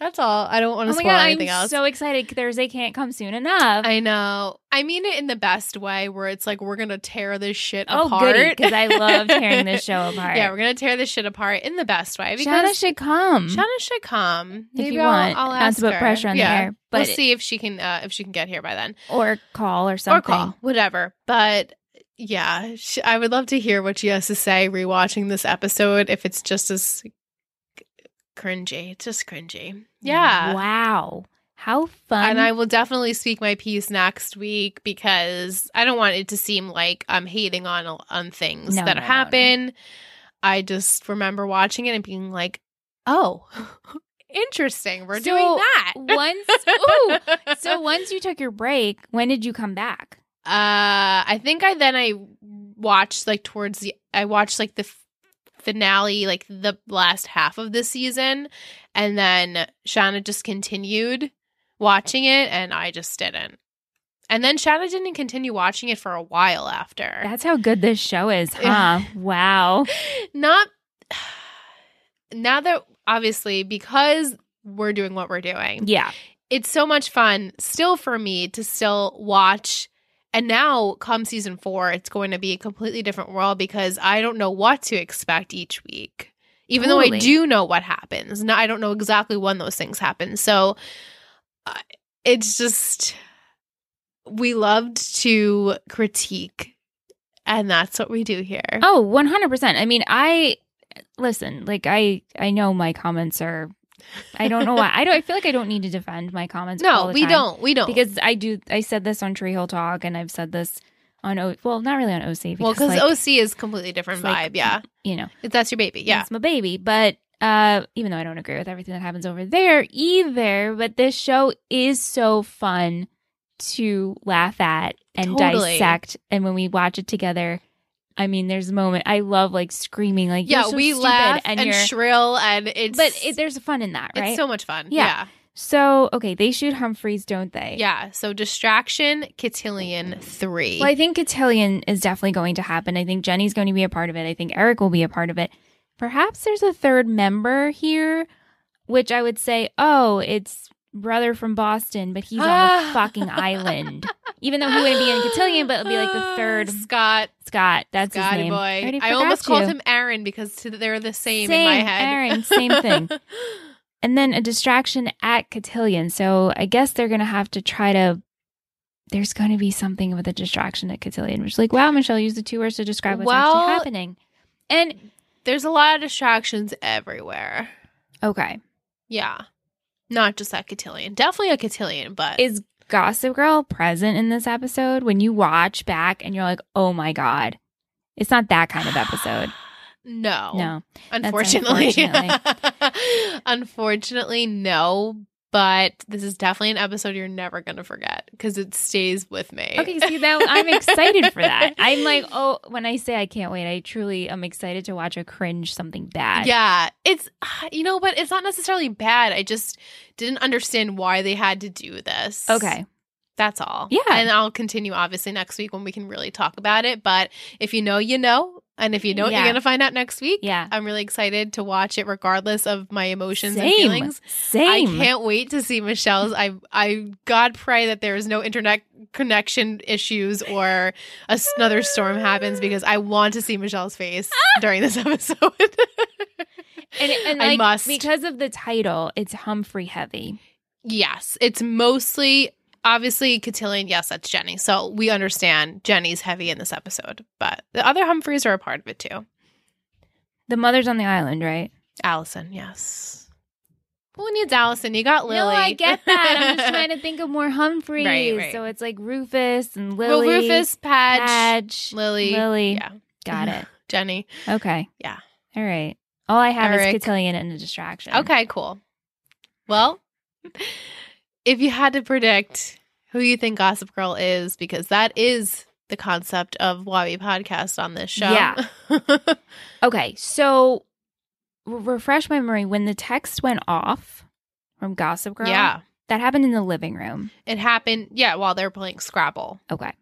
That's all. I don't want Oh to my spoil God, anything I'm else. so excited. Thursday can't come soon enough. I know. I mean it in the best way, where it's like we're gonna tear this shit oh, apart. Because I love tearing this show *laughs* apart. Yeah, we're gonna tear this shit apart in the best way. Because Shauna should come. Shauna should come If Maybe you I'll, want, I'll not ask to put her. pressure on the yeah. air, but we'll it- see if she can uh, if she can get here by then or call or something. or call, whatever. But yeah, I would love to hear what she has to say rewatching this episode. If it's just as cringy, it's just cringy. Yeah. Wow. How fun. And I will definitely speak my piece next week because I don't want it to seem like I'm hating on on things No, that no, no, no. happen. I just remember watching it and being like, "Oh, *laughs* interesting. We're doing that." once- *laughs* ooh. so once you took your break, when did you come back? uh, I think I then I watched like towards the I watched like the f- finale, like the last half of the season, and then Shauna just continued watching it, and I just didn't. And then Shauna didn't continue watching it for a while after. That's how good this show is, *laughs* huh? wow. Not *sighs* now that obviously because we're doing what we're doing. Yeah. it's so much fun still for me to still watch. And now, come season four, it's going to be a completely different world because I don't know what to expect each week. Even though I do know what happens, now I don't know exactly when those things happen. So uh, it's just we loved to critique, and that's what we do here. Oh, 100%. I mean, I listen, like I I know my comments are I don't know why. I don't I feel like I don't need to defend my comments all no, we don't. We don't Because I do I said this on Tree Hill Talk and I've said this on O well, not really on OC because well, because like, OC is completely different it's like- vibe. yeah, you know, that's your baby. Yeah, it's my baby. But uh, even though I don't agree with everything that happens over there either, but this show is so fun to laugh at and Totally. dissect. And when we watch it together, I mean, there's a moment I love like screaming, like yeah. "You're so we stupid," laugh and, and, you're. shrill, and it's but it, there's fun in that, right? It's so much fun. Yeah. Yeah. so okay, they shoot Humphreys, don't they? Yeah. So distraction, cotillion three. Well, I think Cotillion is definitely going to happen. I think Jenny's going to be a part of it. I think Eric will be a part of it. Perhaps there's a third member here, which I would say, oh, it's brother from Boston, but he's on a *sighs* fucking island. Even though he wouldn't be in Cotillion, but it'll be like the *sighs* third Scott. Scott. That's Scotty his name. boy. already I almost forgot called him Aaron because they're the same, Same, in my head. Aaron, same thing. *laughs* And then a distraction at Cotillion. So I guess they're going to have to try to. There's going to be something with a distraction at Cotillion, which is like, wow, Michelle use the two words to describe what's Well- actually happening. And There's a lot of distractions everywhere. okay, Yeah. Not just at cotillion. Definitely a cotillion, but is Gossip Girl present in this episode when you watch back and you're like, oh my God. It's not that kind of episode. *sighs* No. No. Unfortunately. unfortunately. *laughs* Unfortunately, no. But this is definitely an episode you're never going to forget because it stays with me. Okay, see that I'm excited for that. *laughs* I'm like, oh, when I say I can't wait, I truly am excited to watch a cringe something bad. Yeah, it's *sighs* you know, but it's not necessarily bad. I just didn't understand why they had to do this. Okay. That's all. Yeah. And I'll continue obviously next week when we can really talk about it. But if you know, you know. And if you don't, Yeah. you're going to find out next week. Yeah. I'm really excited to watch it regardless of my emotions and feelings. Same. I can't wait to see Michelle's. I I God pray that there is no internet connection issues or a- another storm happens because I want to see Michelle's face ah! during this *laughs* episode. And, and I must. because of the title, it's Humphrey heavy. yes, it's mostly obviously Cotillion. Yes, that's Jenny. So we understand Jenny's heavy in this episode, but the other Humphreys are a part of it too. The mother's on the island, right? Allison, yes. Who needs Allison? You got Lily. No, I get that. I'm just *laughs* trying to think of more Humphreys. Right, right. So it's like Rufus and well, Lily. Rufus, Patch, Padge, Lily, Lily. Yeah, Got it. *laughs* Jenny. Okay. Yeah. All right. All I have Eric. is Cotillion and a distraction. Okay, cool. Well, if you had to predict who you think Gossip Girl is, because that is the concept of we podcast on this show. Yeah. *laughs* Okay. So refresh my memory. When the text went off from Gossip Girl, yeah. that happened in the living room. It happened, yeah, while they're playing Scrabble. Okay.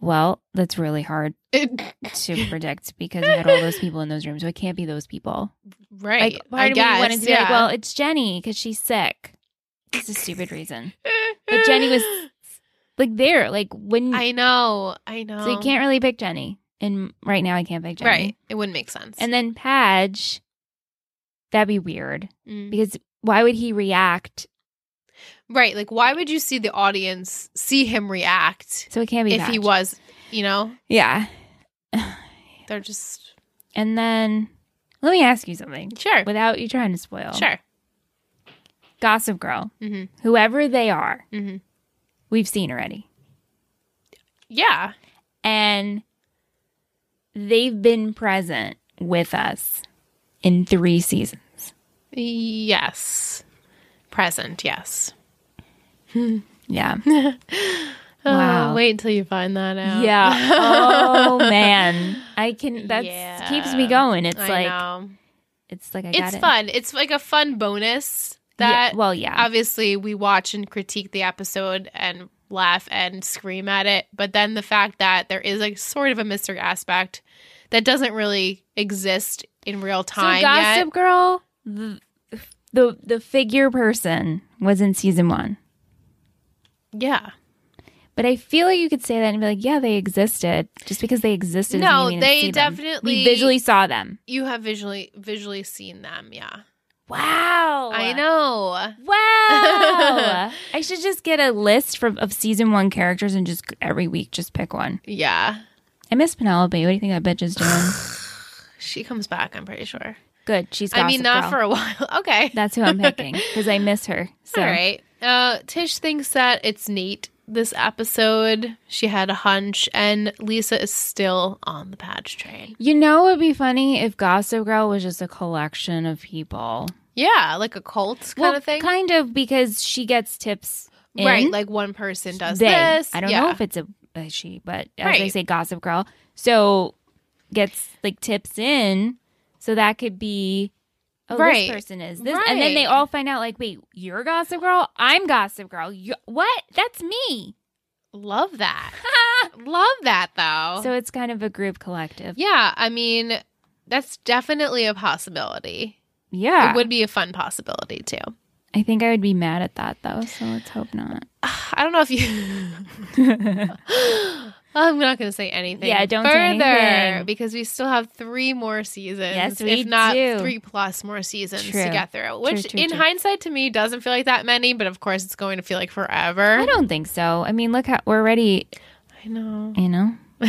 Well, that's really hard It- *laughs* to predict because you had all those people in those rooms. So it can't be those people. right. Like, part I guess, me wanted to be yeah. like, well, it's Jenny because she's sick. It's a stupid reason. But Jenny was *laughs* like there, like when I know. I know. so you can't really pick Jenny. And right now I can't pick Jenny. Right. It wouldn't make sense. And then Padge, that'd be weird Mm. because why would he react? right. Like, why would you see the audience see him react So it can't be if he was, you know, Yeah. they're just. And then let me ask you something Sure. without you trying to spoil. Sure. Gossip Girl, hmm whoever they are, hmm we've seen already. Yeah. And they've been present with us in three seasons. Yes. Present, yes. *laughs* Yeah. *laughs* Oh, Wow. wait until you find that out. Yeah. Oh *laughs* man. I can that Yeah. keeps me going. It's I like know. it's like I It's got it. fun. It's like a fun bonus Yeah, that well, yeah. obviously we watch and critique the episode and laugh and scream at it. But then the fact that there is a sort of a mystery aspect that doesn't really exist in real time so Gossip yet. Girl, the, the the figure person was in season one, Yeah. but I feel like you could say that and be like, yeah, they existed. Just because they existed, No, they definitely- we visually saw them. You have visually visually seen them, yeah. Wow, I know. Wow, *laughs* I should just get a list from of season one characters and just every week just pick one. Yeah. I miss Penelope. What do you think that bitch is doing? *sighs* She comes back, I'm pretty sure. Good, she's. I mean, not Girl. for a while. *laughs* Okay. That's who I'm *laughs* picking because I miss her. So All right. Uh, Tish thinks that it's neat this episode. She had a hunch, and Lisa is still on the patch train. You know, it would be funny if Gossip Girl was just a collection of people, Yeah, like a cult kind Well, of thing. Kind of because she gets tips, in. Right, like one person does they. this. I don't yeah. know if it's a, a she, but as Right. say, Gossip Girl. So gets like tips in, so that could be. Oh, Right. this person is this, and then they all find out like, wait, you're Gossip Girl, I'm Gossip Girl. You, what? That's me. Love that. *laughs* Love that though. So it's kind of a group collective. yeah, I mean, that's definitely a possibility. Yeah, It would be a fun possibility too. I think I would be mad at that though. So let's hope not. *sighs* I don't know if you. *laughs* I'm not going to say anything. Yeah, don't say further anything. because we still have three more seasons. Yes, we if not do. three plus more seasons True. to get through. Which, true, in true. hindsight, to me, doesn't feel like that many. But of course, it's going to feel like forever. I don't think so. I mean, look how we're already. I know. You know, *laughs*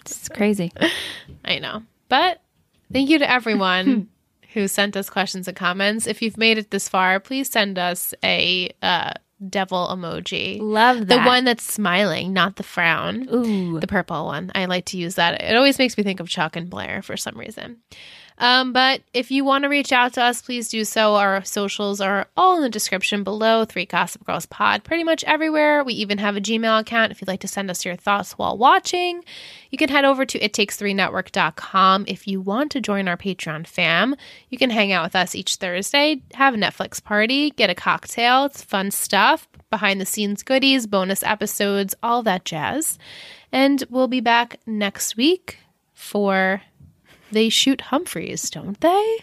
it's crazy. I know. But thank you to everyone *laughs* who sent us questions and comments. If you've made it this far, please send us a uh, devil emoji. Love The one that's smiling, not the frown. Ooh. The purple one. I like to use that. It always makes me think of Chuck and Blair for some reason. Um, but if you want to reach out to us, please do so. Our socials are all in the description below. Three Gossip Girls Pod, pretty much everywhere. We even have a Gmail account if you'd like to send us your thoughts while watching. You can head over to ittakes3network.com if you want to join our Patreon fam. You can hang out with us each Thursday, have a Netflix party, get a cocktail. It's fun stuff, behind the scenes goodies, bonus episodes, all that jazz. And we'll be back next week for They Shoot Humphreys, don't they?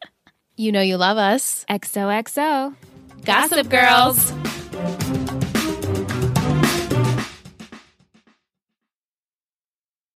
*laughs* you know you love us. XOXO. Gossip Girls.